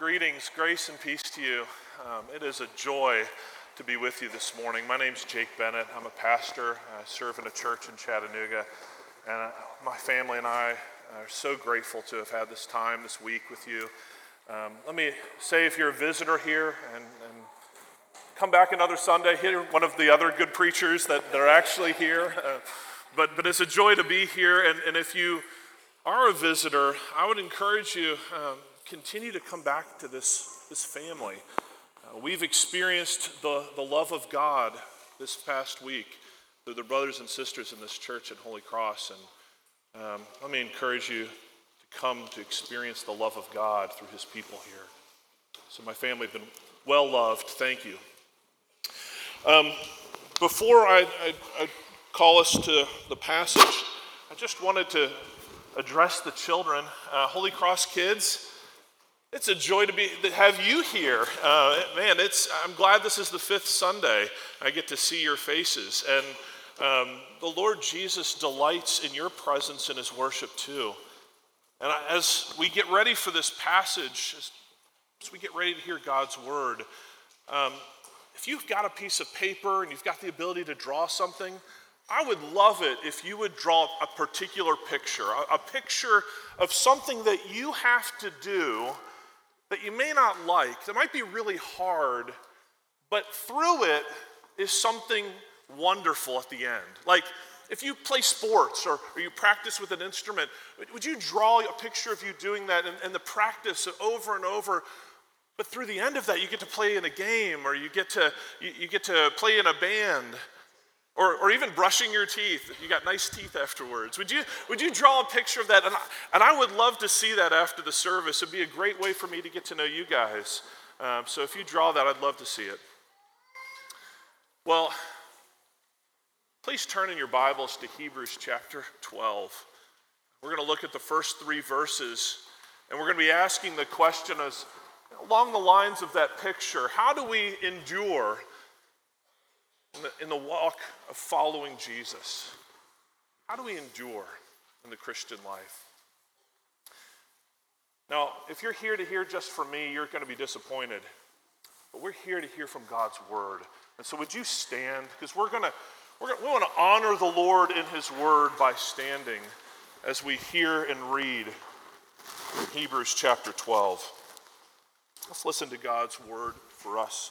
Greetings, grace and peace to you. Um, it is a joy to be with you this morning. My name is Jake Bennett. I'm a pastor. I serve in a church in Chattanooga. And uh, my family and I are so grateful to have had this time this week with you. Um, let me say if you're a visitor here and, and come back another Sunday, hear one of the other good preachers that, that are actually here. Uh, but, but it's a joy to be here. And, and if you are a visitor, I would encourage you um, continue to come back to this, this family. Uh, we've experienced the, the love of God this past week through the brothers and sisters in this church at Holy Cross. And um, let me encourage you to come to experience the love of God through his people here. So, my family have been well loved. Thank you. Um, before I, I, I call us to the passage, I just wanted to address the children. Uh, Holy Cross kids, it's a joy to be to have you here. Uh, man, it's I'm glad this is the fifth Sunday. I get to see your faces, and um, the Lord Jesus delights in your presence and His worship too. And as we get ready for this passage, as we get ready to hear God's word, um, if you've got a piece of paper and you've got the ability to draw something, I would love it if you would draw a particular picture, a, a picture of something that you have to do that you may not like, that might be really hard, but through it is something wonderful at the end. Like if you play sports or, or you practice with an instrument, would you draw a picture of you doing that and, and the practice over and over? But through the end of that, you get to play in a game or you get to, you, you get to play in a band. Or, or even brushing your teeth. You got nice teeth afterwards. Would you, would you draw a picture of that? And I, and I would love to see that after the service. It'd be a great way for me to get to know you guys. Um, so if you draw that, I'd love to see it. Well, please turn in your Bibles to Hebrews chapter 12. We're going to look at the first three verses, and we're going to be asking the question as, along the lines of that picture how do we endure in the, in the walk of following Jesus? How do we endure in the Christian life? Now, if you're here to hear just from me, you're going to be disappointed. But we're here to hear from God's word. And so, would you stand? Because we're going to, we're going to, we want to honor the Lord in his word by standing as we hear and read Hebrews chapter 12. Let's listen to God's word for us.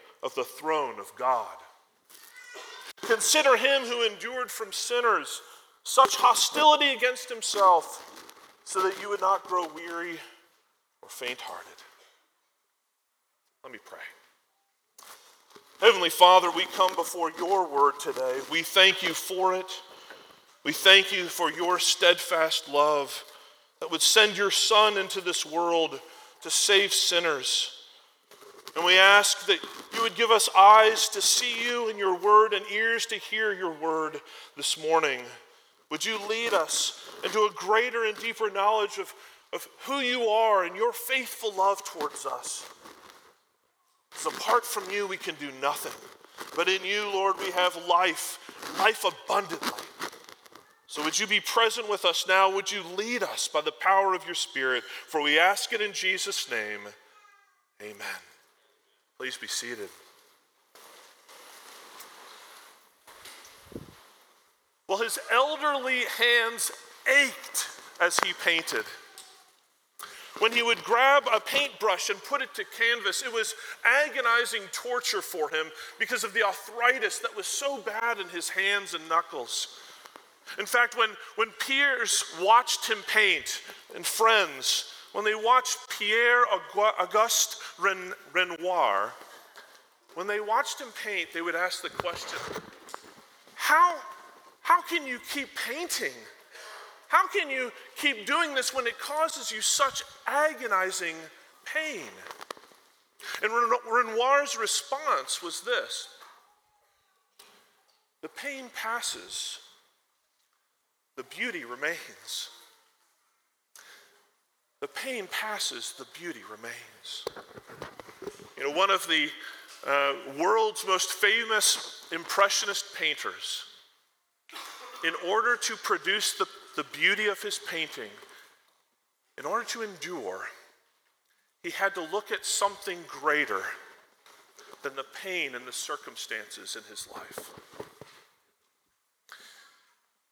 of the throne of God. Consider him who endured from sinners such hostility against himself, so that you would not grow weary or faint hearted. Let me pray. Heavenly Father, we come before your word today. We thank you for it. We thank you for your steadfast love that would send your Son into this world to save sinners and we ask that you would give us eyes to see you in your word and ears to hear your word this morning. Would you lead us into a greater and deeper knowledge of, of who you are and your faithful love towards us? Because apart from you, we can do nothing. But in you, Lord, we have life, life abundantly. So would you be present with us now? Would you lead us by the power of your Spirit? For we ask it in Jesus' name. Amen. Please be seated. Well, his elderly hands ached as he painted. When he would grab a paintbrush and put it to canvas, it was agonizing torture for him because of the arthritis that was so bad in his hands and knuckles. In fact, when, when peers watched him paint and friends, when they watched Pierre Auguste Renoir, when they watched him paint, they would ask the question how, how can you keep painting? how can you keep doing this when it causes you such agonizing pain? And Renoir's response was this The pain passes, the beauty remains. The pain passes, the beauty remains. You know, one of the uh, world's most famous Impressionist painters, in order to produce the, the beauty of his painting, in order to endure, he had to look at something greater than the pain and the circumstances in his life.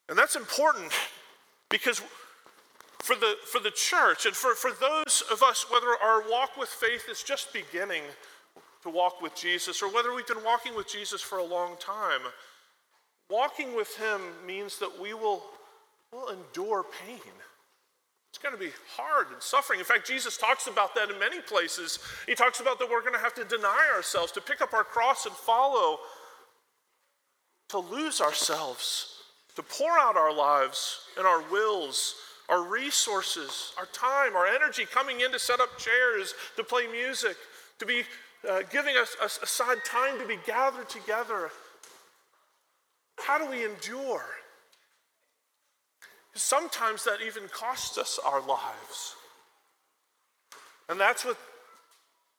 And that's important because for the, for the church and for, for those of us, whether our walk with faith is just beginning to walk with Jesus or whether we've been walking with Jesus for a long time, walking with him means that we will will endure pain. It's going to be hard and suffering. In fact, Jesus talks about that in many places. He talks about that we're going to have to deny ourselves, to pick up our cross and follow, to lose ourselves, to pour out our lives and our wills, our resources, our time, our energy coming in to set up chairs, to play music, to be uh, giving us, us aside time to be gathered together. How do we endure? Sometimes that even costs us our lives. And that's what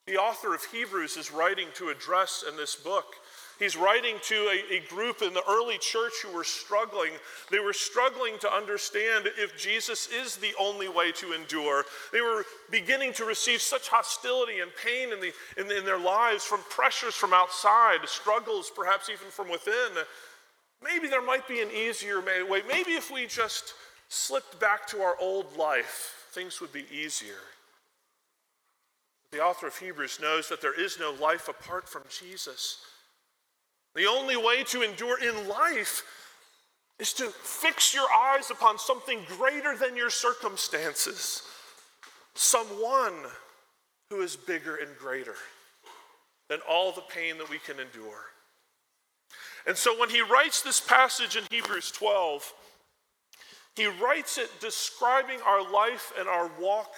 the author of Hebrews is writing to address in this book. He's writing to a, a, group in the early church who were struggling. They were struggling to understand if Jesus is the only way to endure. They were beginning to receive such hostility and pain in, the, in, in their lives from pressures from outside, struggles perhaps even from within. Maybe there might be an easier way. Maybe if we just slipped back to our old life, things would be easier. The author of Hebrews knows that there is no life apart from Jesus. The only way to endure in life is to fix your eyes upon something greater than your circumstances, someone who is bigger and greater than all the pain that we can endure. And so when he writes this passage in Hebrews 12, he writes it describing our life and our walk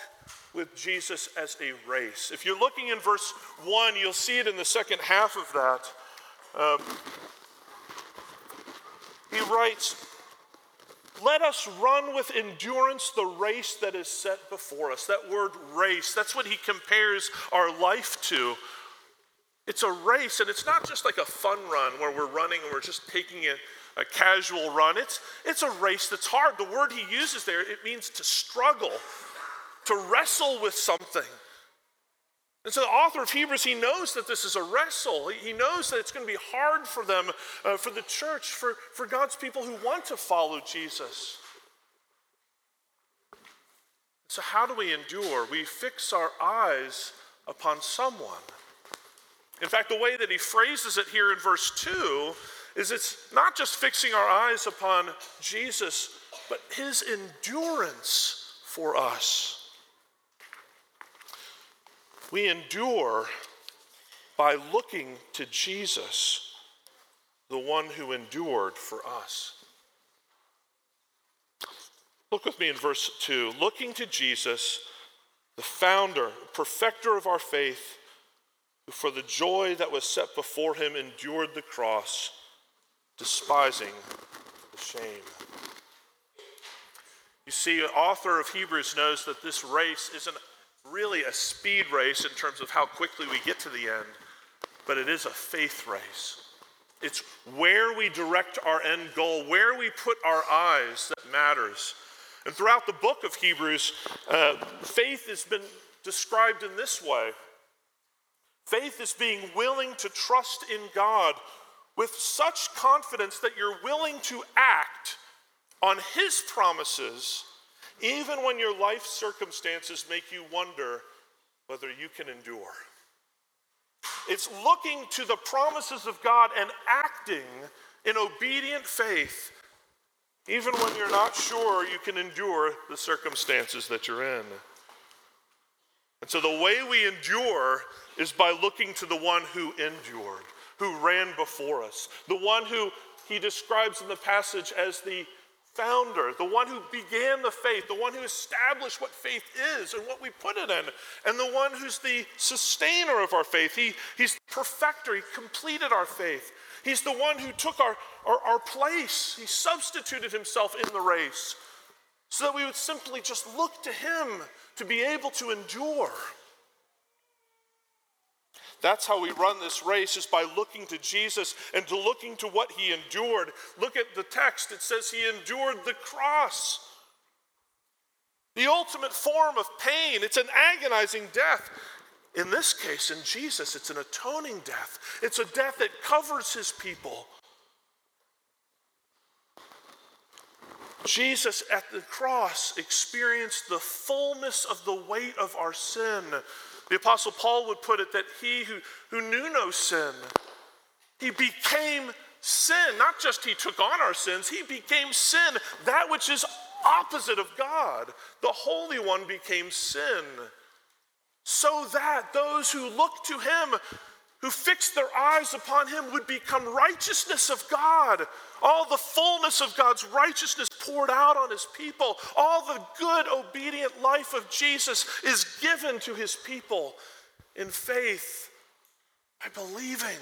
with Jesus as a race. If you're looking in verse 1, you'll see it in the second half of that. Um, he writes, Let us run with endurance the race that is set before us. That word race, that's what he compares our life to. It's a race, and it's not just like a fun run where we're running and we're just taking a casual run. It's, it's a race that's hard. The word he uses there, it means to struggle, to wrestle with something. And so the author of Hebrews, he knows that this is a wrestle. He knows that it's going to be hard for them, uh, for the church, for, for God's people who want to follow Jesus. So, how do we endure? We fix our eyes upon someone. In fact, the way that he phrases it here in verse 2 is it's not just fixing our eyes upon Jesus, but his endurance for us. We endure by looking to Jesus, the one who endured for us. Look with me in verse 2. Looking to Jesus, the founder, perfecter of our faith, who for the joy that was set before him endured the cross despising the shame. You see, the author of Hebrews knows that this race isn't really a speed race in terms of how quickly we get to the end, but it is a faith race. It's where we direct our end goal, where we put our eyes that matters. And throughout the book of Hebrews, uh, faith has been described in this way faith is being willing to trust in God with such confidence that you're willing to act on His promises, even when your life circumstances make you wonder whether you can endure. It's looking to the promises of God and acting in obedient faith, even when you're not sure you can endure the circumstances that you're in. And so the way we endure is by looking to the one who endured who ran before us, the one who he describes in the passage as the founder, the one who began the faith, the one who established what faith is and what we put it in, and the one who's the sustainer of our faith. He, he's the perfecter, He completed our faith. He's the one who took our, our, our place, He substituted Himself in the race so that we would simply just look to Him to be able to endure. That's how we run this race is by looking to Jesus and to looking to what he endured. Look at the text. It says he endured the cross. The ultimate form of pain. It's an agonizing death. In this case, in Jesus, it's an atoning death. It's a death that covers his people. Jesus at the cross experienced the fullness of the weight of our sin. The Apostle Paul would put it that he who, who knew no sin, he became sin. Not just he took on our sins, he became sin, that which is opposite of God. The Holy One became sin. So that those who look to him who fixed their eyes upon him would become righteousness of God. All the fullness of God's righteousness poured out on his people. All the good, obedient life of Jesus is given to his people in faith, by believing,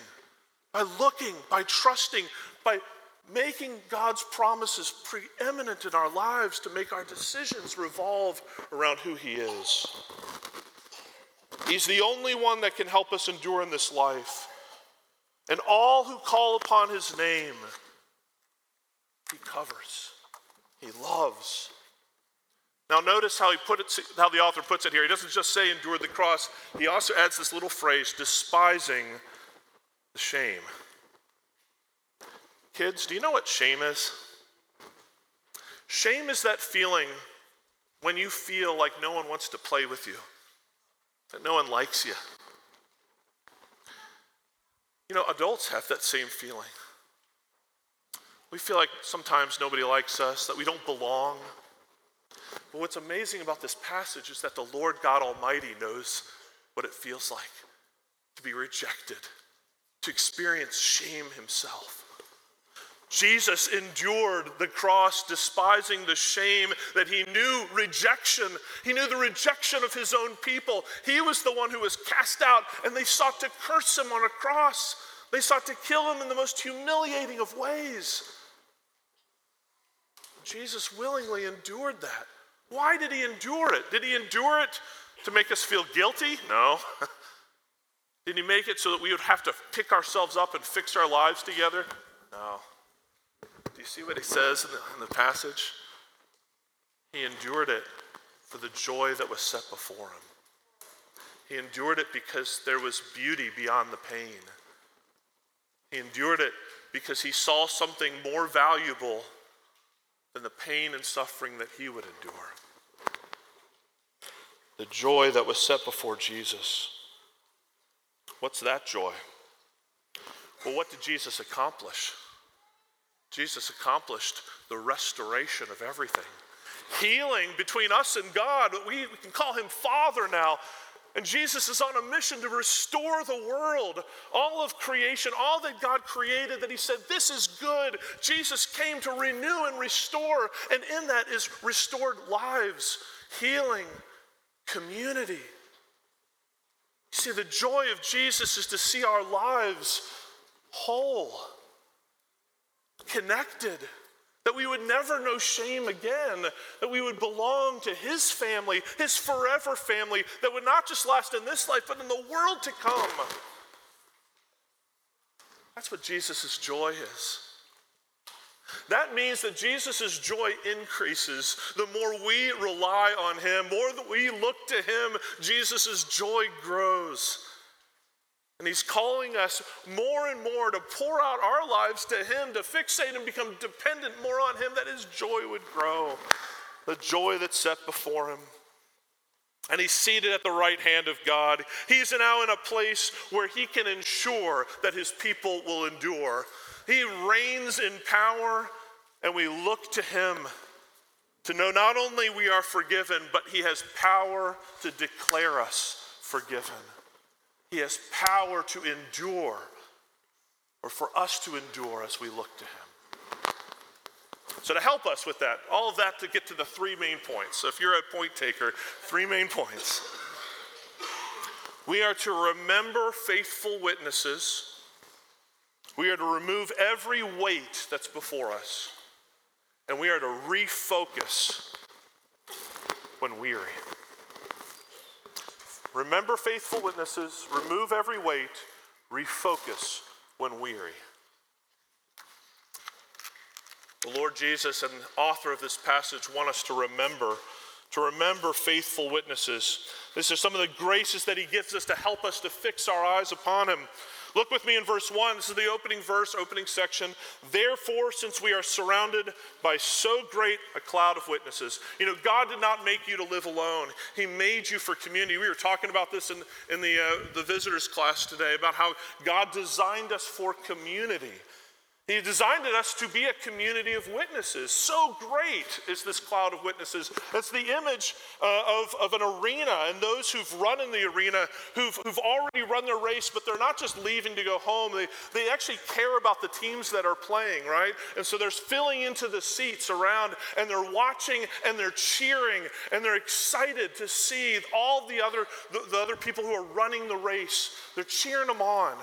by looking, by trusting, by making God's promises preeminent in our lives to make our decisions revolve around who he is. He's the only one that can help us endure in this life. And all who call upon his name, he covers, he loves. Now, notice how he put it, how the author puts it here. He doesn't just say endure the cross, he also adds this little phrase despising the shame. Kids, do you know what shame is? Shame is that feeling when you feel like no one wants to play with you that no one likes you. You know, adults have that same feeling. We feel like sometimes nobody likes us, that we don't belong. But what's amazing about this passage is that the Lord God Almighty knows what it feels like to be rejected, to experience shame himself. Jesus endured the cross, despising the shame that he knew rejection. He knew the rejection of his own people. He was the one who was cast out, and they sought to curse him on a cross. They sought to kill him in the most humiliating of ways. Jesus willingly endured that. Why did he endure it? Did he endure it to make us feel guilty? No. did he make it so that we would have to pick ourselves up and fix our lives together? No. Do you see what he says in the, in the passage? He endured it for the joy that was set before him. He endured it because there was beauty beyond the pain. He endured it because he saw something more valuable than the pain and suffering that he would endure. The joy that was set before Jesus. What's that joy? Well, what did Jesus accomplish? Jesus accomplished the restoration of everything. Healing between us and God. We, we can call him Father now. And Jesus is on a mission to restore the world, all of creation, all that God created, that He said, This is good. Jesus came to renew and restore, and in that is restored lives, healing, community. You see, the joy of Jesus is to see our lives whole connected, that we would never know shame again, that we would belong to His family, His forever family, that would not just last in this life, but in the world to come. That's what Jesus' joy is. That means that Jesus' joy increases the more we rely on Him, more that we look to Him, Jesus' joy grows. And he's calling us more and more to pour out our lives to him, to fixate and become dependent more on him, that his joy would grow, the joy that's set before him. And he's seated at the right hand of God. He's now in a place where he can ensure that his people will endure. He reigns in power, and we look to him to know not only we are forgiven, but he has power to declare us forgiven. He has power to endure, or for us to endure as we look to Him. So, to help us with that, all of that to get to the three main points. So, if you're a point taker, three main points. We are to remember faithful witnesses. We are to remove every weight that's before us. And we are to refocus when weary. Remember faithful witnesses, remove every weight, refocus when weary. The Lord Jesus and author of this passage want us to remember, to remember faithful witnesses. This is some of the graces that he gives us to help us to fix our eyes upon him. Look with me in verse 1. This is the opening verse, opening section. Therefore, since we are surrounded by so great a cloud of witnesses, you know, God did not make you to live alone. He made you for community. We were talking about this in, in the, uh, the visitors class today about how God designed us for community. He designed us to be a community of witnesses. So great is this cloud of witnesses. It's the image uh, of, of an arena and those who've run in the arena, who've, who've already run their race, but they're not just leaving to go home. They, they actually care about the teams that are playing, right? And so they're filling into the seats around and they're watching and they're cheering and they're excited to see all the other, the, the other people who are running the race. They're cheering them on.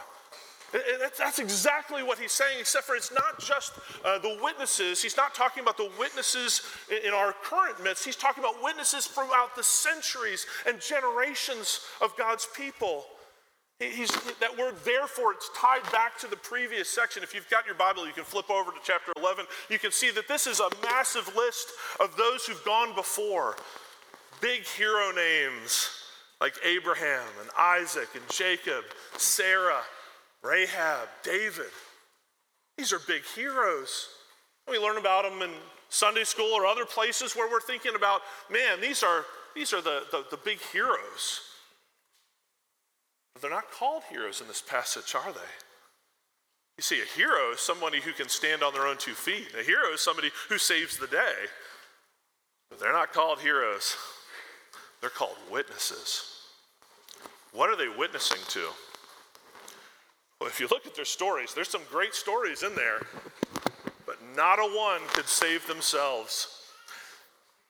That's exactly what he's saying, except for it's not just uh, the witnesses. He's not talking about the witnesses in our current midst. He's talking about witnesses throughout the centuries and generations of God's people. He's, that word, therefore, it's tied back to the previous section. If you've got your Bible, you can flip over to chapter 11. You can see that this is a massive list of those who've gone before. Big hero names like Abraham and Isaac and Jacob, Sarah, Rahab, David. These are big heroes. We learn about them in Sunday school or other places where we're thinking about, man, these are, these are the, the, the big heroes. But they're not called heroes in this passage, are they? You see, a hero is somebody who can stand on their own two feet. A hero is somebody who saves the day. But they're not called heroes, they're called witnesses. What are they witnessing to? Well, if you look at their stories, there's some great stories in there, but not a one could save themselves.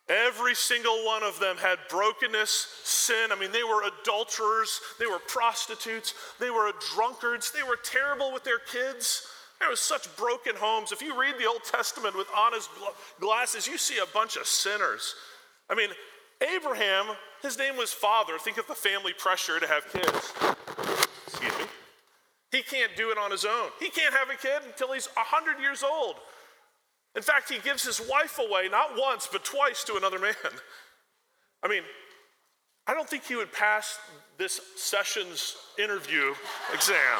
Every single one of them had brokenness, sin. I mean, they were adulterers, they were prostitutes, they were drunkards, they were terrible with their kids. There was such broken homes. If you read the Old Testament with honest glasses, you see a bunch of sinners. I mean, Abraham, his name was father. Think of the family pressure to have kids. He can't do it on his own. He can't have a kid until he's 100 years old. In fact, he gives his wife away not once, but twice to another man. I mean, I don't think he would pass this session's interview exam,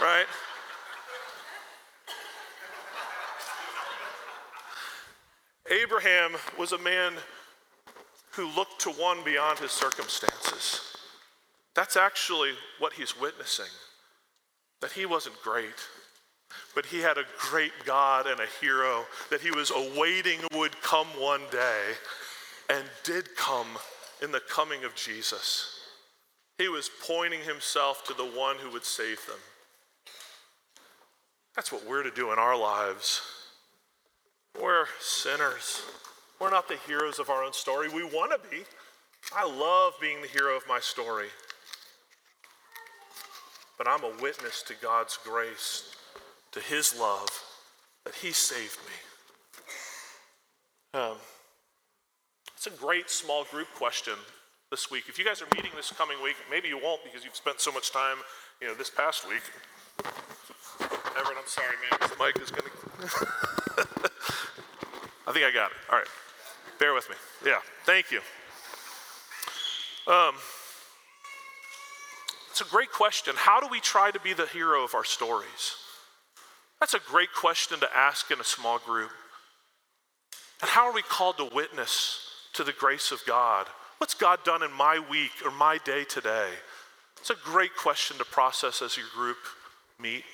right? Abraham was a man who looked to one beyond his circumstances. That's actually what he's witnessing that he wasn't great, but he had a great God and a hero that he was awaiting would come one day and did come in the coming of Jesus. He was pointing himself to the one who would save them. That's what we're to do in our lives. We're sinners. We're not the heroes of our own story. We want to be. I love being the hero of my story but I'm a witness to God's grace, to His love, that He saved me. Um, it's a great small group question this week. If you guys are meeting this coming week, maybe you won't because you've spent so much time, you know, this past week. Everett, I'm sorry, man. This mic is going to. I think I got it. All right. Bear with me. Yeah. Thank you. Um, it's a great question. How do we try to be the hero of our stories? That's a great question to ask in a small group. And how are we called to witness to the grace of God? What's God done in my week or my day today? It's a great question to process as your group meet.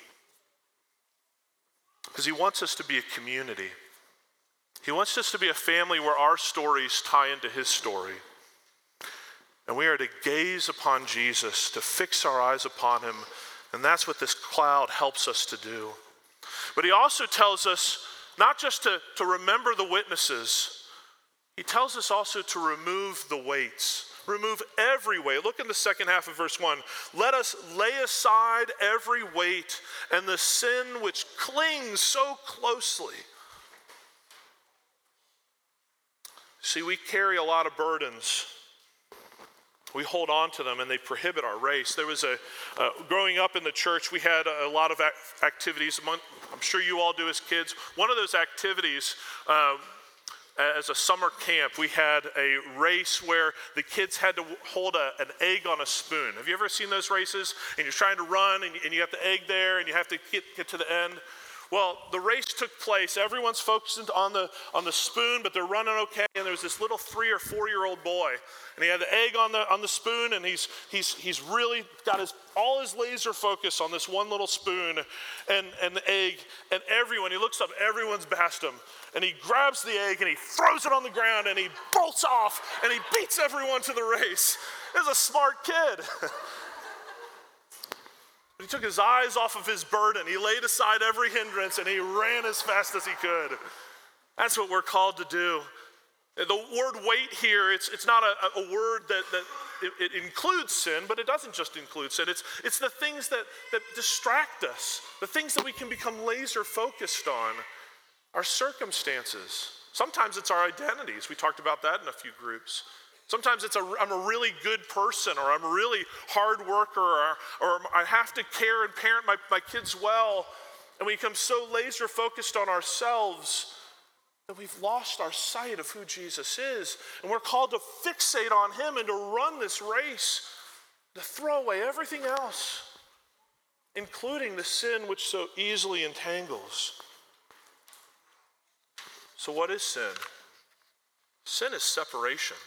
Because He wants us to be a community. He wants us to be a family where our stories tie into His story. And we are to gaze upon Jesus, to fix our eyes upon him. And that's what this cloud helps us to do. But he also tells us not just to, to remember the witnesses, he tells us also to remove the weights. Remove every weight. Look in the second half of verse 1. Let us lay aside every weight and the sin which clings so closely. See, we carry a lot of burdens. We hold on to them and they prohibit our race. There was a, uh, growing up in the church, we had a, lot of activities. I'm sure you all do as kids. One of those activities, uh, as a summer camp, we had a race where the kids had to hold a, an egg on a spoon. Have you ever seen those races? And you're trying to run and, and you have the egg there and you have to get, get to the end. Well, the race took place. Everyone's focused on the, on the spoon, but they're running okay. And there was this little three or four year old boy. And he had the egg on the, on the spoon, and he's, he's, he's really got his, all his laser focus on this one little spoon and, and the egg. And everyone, he looks up, everyone's past him. And he grabs the egg and he throws it on the ground and he bolts off and he beats everyone to the race. He's a smart kid. He took his eyes off of his burden. He laid aside every hindrance and he ran as fast as he could. That's what we're called to do. The word weight here, it's, it's not a, a word that, that it, it, includes sin, but it doesn't just include sin. It's, it's the things that, that distract us, the things that we can become laser focused on, our circumstances. Sometimes it's our identities. We talked about that in a few groups. Sometimes it's a, I'm a really good person, or I'm a really hard worker, or, or I have to care and parent my, my kids well. And we become so laser focused on ourselves that we've lost our sight of who Jesus is. And we're called to fixate on Him and to run this race, to throw away everything else, including the sin which so easily entangles. So, what is sin? Sin is separation.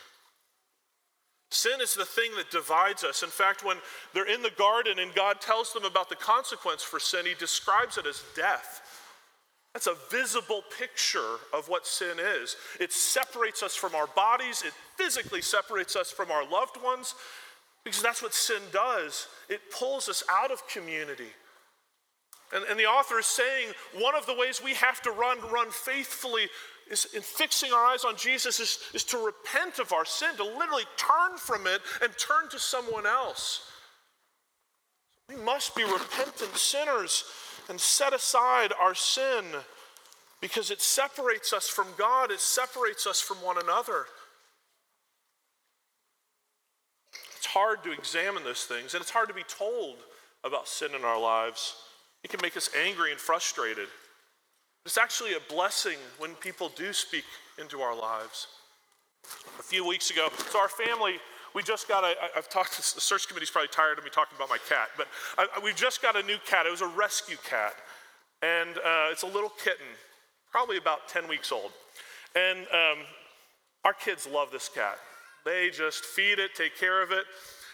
Sin is the thing that divides us. In fact, when they're in the garden and God tells them about the consequence for sin, he describes it as death. That's a visible picture of what sin is. It separates us from our bodies, it physically separates us from our loved ones, because that's what sin does. It pulls us out of community. And, and the author is saying one of the ways we have to run, run faithfully is in fixing our eyes on Jesus is, is to repent of our sin, to literally turn from it and turn to someone else. We must be repentant sinners and set aside our sin because it separates us from God, it separates us from one another. It's hard to examine those things, and it's hard to be told about sin in our lives. It can make us angry and frustrated. It's actually a blessing when people do speak into our lives. A few weeks ago, so our family, we just got a, I've talked, the search committee's probably tired of me talking about my cat, but I, we just got a new cat. It was a rescue cat. And uh, it's a little kitten, probably about 10 weeks old. And um, our kids love this cat. They just feed it, take care of it.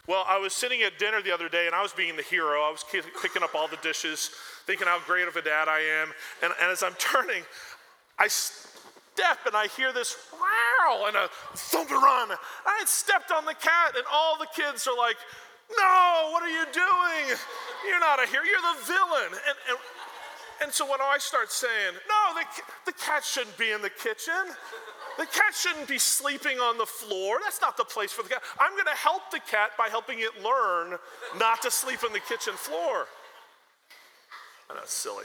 Well, I was sitting at dinner the other day and I was being the hero. I was picking up all the dishes, thinking how great of a dad I am. And, and as I'm turning, I step and I hear this wow and a thump and run. I had stepped on the cat and all the kids are like, no, what are you doing? You're not a hero, you're the villain. And, and, and so when I start saying, no, the, the cat shouldn't be in the kitchen. The cat shouldn't be sleeping on the floor. That's not the place for the cat. I'm going to help the cat by helping it learn not to sleep on the kitchen floor. I know, it's silly.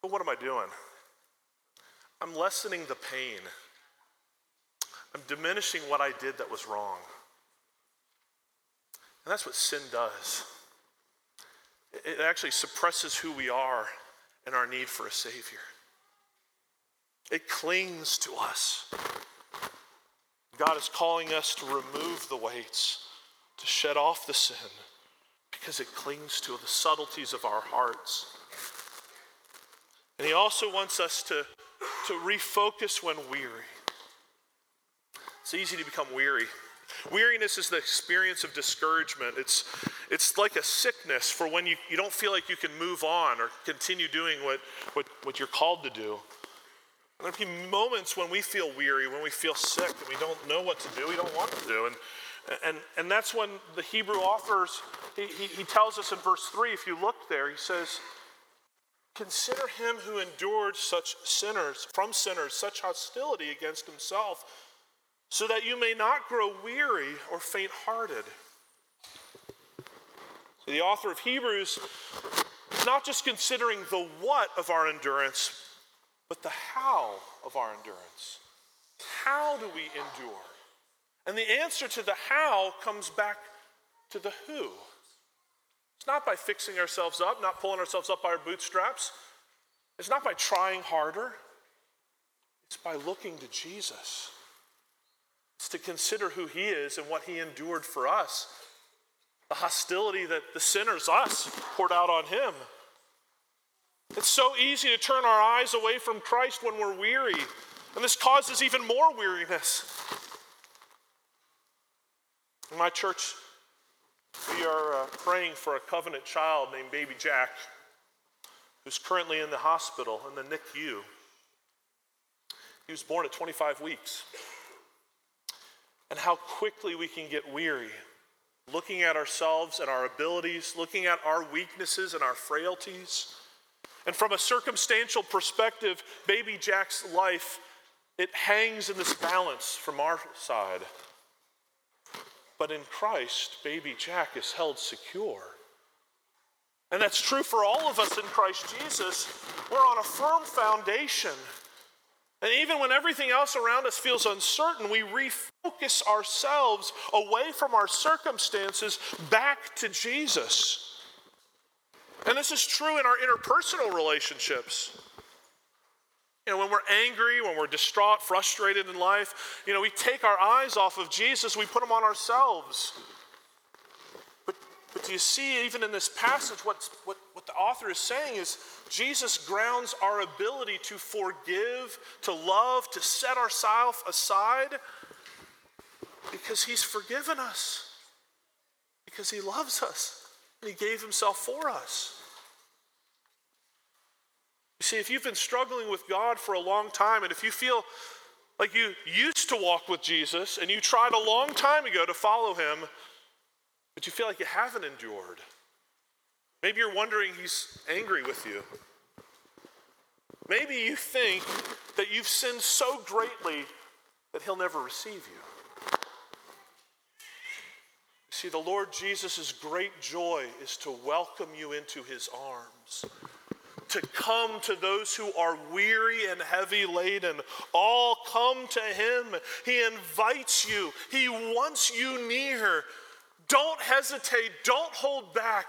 But what am I doing? I'm lessening the pain. I'm diminishing what I did that was wrong. And that's what sin does. It actually suppresses who we are and our need for a Savior. It clings to us. God is calling us to remove the weights, to shed off the sin, because it clings to the subtleties of our hearts. And He also wants us to, to refocus when weary. It's easy to become weary. Weariness is the experience of discouragement. It's, it's like a sickness for when you, you don't feel like you can move on or continue doing what, what, what you're called to do. There will be moments when we feel weary, when we feel sick, and we don't know what to do, we don't want to do. And, and, and that's when the Hebrew offers, he, he, he tells us in verse 3, if you look there, he says, Consider him who endured such sinners, from sinners, such hostility against himself, so that you may not grow weary or faint hearted. The author of Hebrews is not just considering the what of our endurance, but the how of our endurance. How do we endure? And the answer to the how comes back to the who. It's not by fixing ourselves up, not pulling ourselves up by our bootstraps. It's not by trying harder. It's by looking to Jesus. It's to consider who he is and what he endured for us. The hostility that the sinners, us, poured out on him. It's so easy to turn our eyes away from Christ when we're weary, and this causes even more weariness. In my church, we are uh, praying for a covenant child named Baby Jack, who's currently in the hospital in the NICU. He was born at 25 weeks. And how quickly we can get weary looking at ourselves and our abilities, looking at our weaknesses and our frailties. And from a circumstantial perspective, baby Jack's life, it hangs in this balance from our side. But in Christ, baby Jack is held secure. And that's true for all of us in Christ Jesus. We're on a firm foundation. And even when everything else around us feels uncertain, we refocus ourselves away from our circumstances back to Jesus. And this is true in our interpersonal relationships. You know, when we're angry, when we're distraught, frustrated in life, you know, we take our eyes off of Jesus, we put them on ourselves. But, but do you see, even in this passage, what, what, what the author is saying is Jesus grounds our ability to forgive, to love, to set ourselves aside because he's forgiven us, because he loves us, he gave himself for us. You see, if you've been struggling with God for a long time, and if you feel like you used to walk with Jesus and you tried a long time ago to follow him, but you feel like you haven't endured, maybe you're wondering he's angry with you. Maybe you think that you've sinned so greatly that he'll never receive you. See, the Lord Jesus' great joy is to welcome you into his arms to come to those who are weary and heavy laden. All come to him. He invites you, he wants you near. Don't hesitate, don't hold back.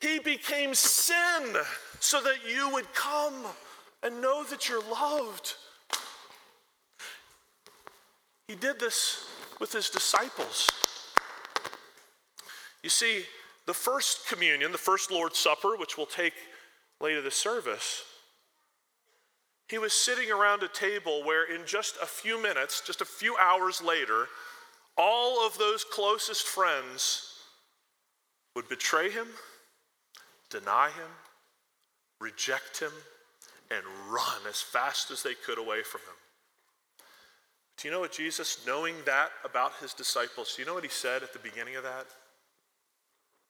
He became sin so that you would come and know that you're loved. He did this with his disciples. You see, the first communion, the first Lord's Supper, which we'll take later this service, he was sitting around a table where, in just a few minutes, just a few hours later, all of those closest friends would betray him, deny him, reject him, and run as fast as they could away from him. Do you know what Jesus, knowing that about his disciples, do you know what he said at the beginning of that?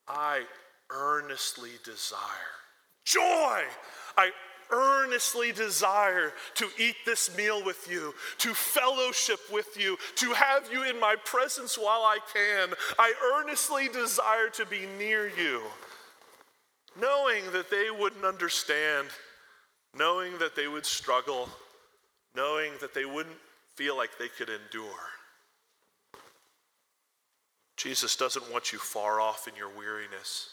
I earnestly desire joy. I earnestly desire to eat this meal with you, to fellowship with you, to have you in my presence while I can. I earnestly desire to be near you, knowing that they wouldn't understand, knowing that they would struggle, knowing that they wouldn't feel like they could endure. Jesus doesn't want you far off in your weariness.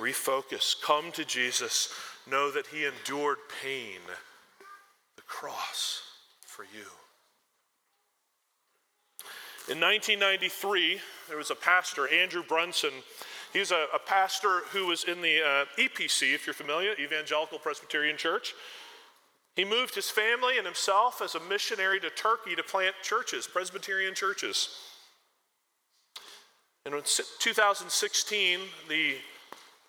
Refocus. Come to Jesus. Know that he endured pain, the cross, for you. In 1993, there was a pastor, Andrew Brunson. He's a, a pastor who was in the uh, EPC, if you're familiar, Evangelical Presbyterian Church. He moved his family and himself as a missionary to Turkey to plant churches, Presbyterian churches. And in 2016, the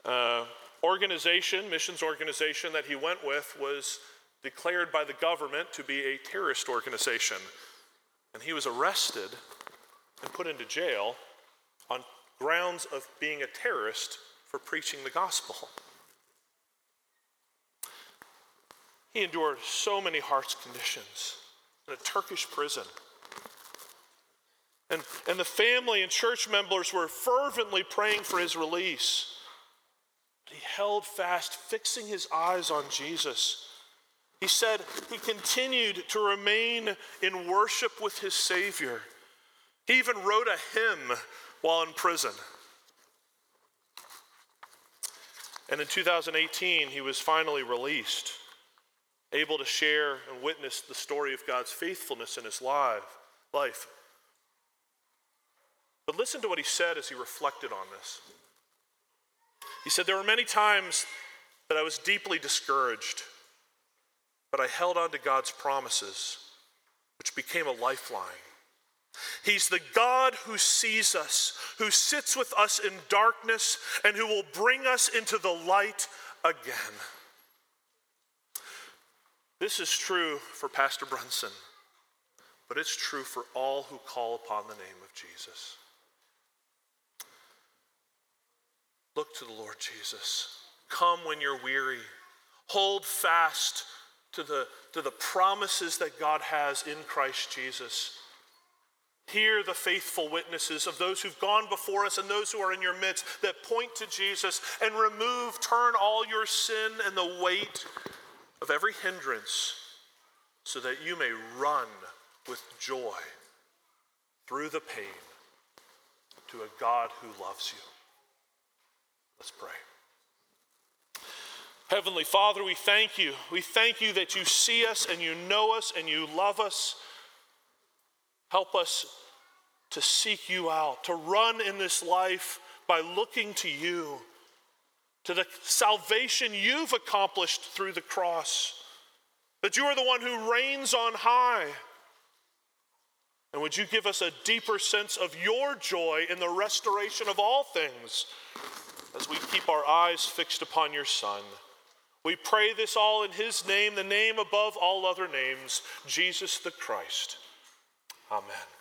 uh, organization, missions organization that he went with was declared by the government to be a terrorist organization. And he was arrested and put into jail on grounds of being a terrorist for preaching the gospel. He endured so many harsh conditions in a Turkish prison. And, and the family and church members were fervently praying for his release. He held fast, fixing his eyes on Jesus. He said he continued to remain in worship with his Savior. He even wrote a hymn while in prison. And in 2018, he was finally released, able to share and witness the story of God's faithfulness in his life. But listen to what he said as he reflected on this. He said, There were many times that I was deeply discouraged, but I held on to God's promises, which became a lifeline. He's the God who sees us, who sits with us in darkness, and who will bring us into the light again. This is true for Pastor Brunson, but it's true for all who call upon the name of Jesus. Look to the Lord Jesus. Come when you're weary. Hold fast to the, to the promises that God has in Christ Jesus. Hear the faithful witnesses of those who've gone before us and those who are in your midst that point to Jesus and remove, turn all your sin and the weight of every hindrance so that you may run with joy through the pain to a God who loves you. Let's pray. Heavenly Father, we thank you. We thank you that you see us and you know us and you love us. Help us to seek you out, to run in this life by looking to you, to the salvation you've accomplished through the cross, that you are the one who reigns on high. And would you give us a deeper sense of your joy in the restoration of all things as we keep our eyes fixed upon your Son? We pray this all in his name, the name above all other names, Jesus the Christ. Amen.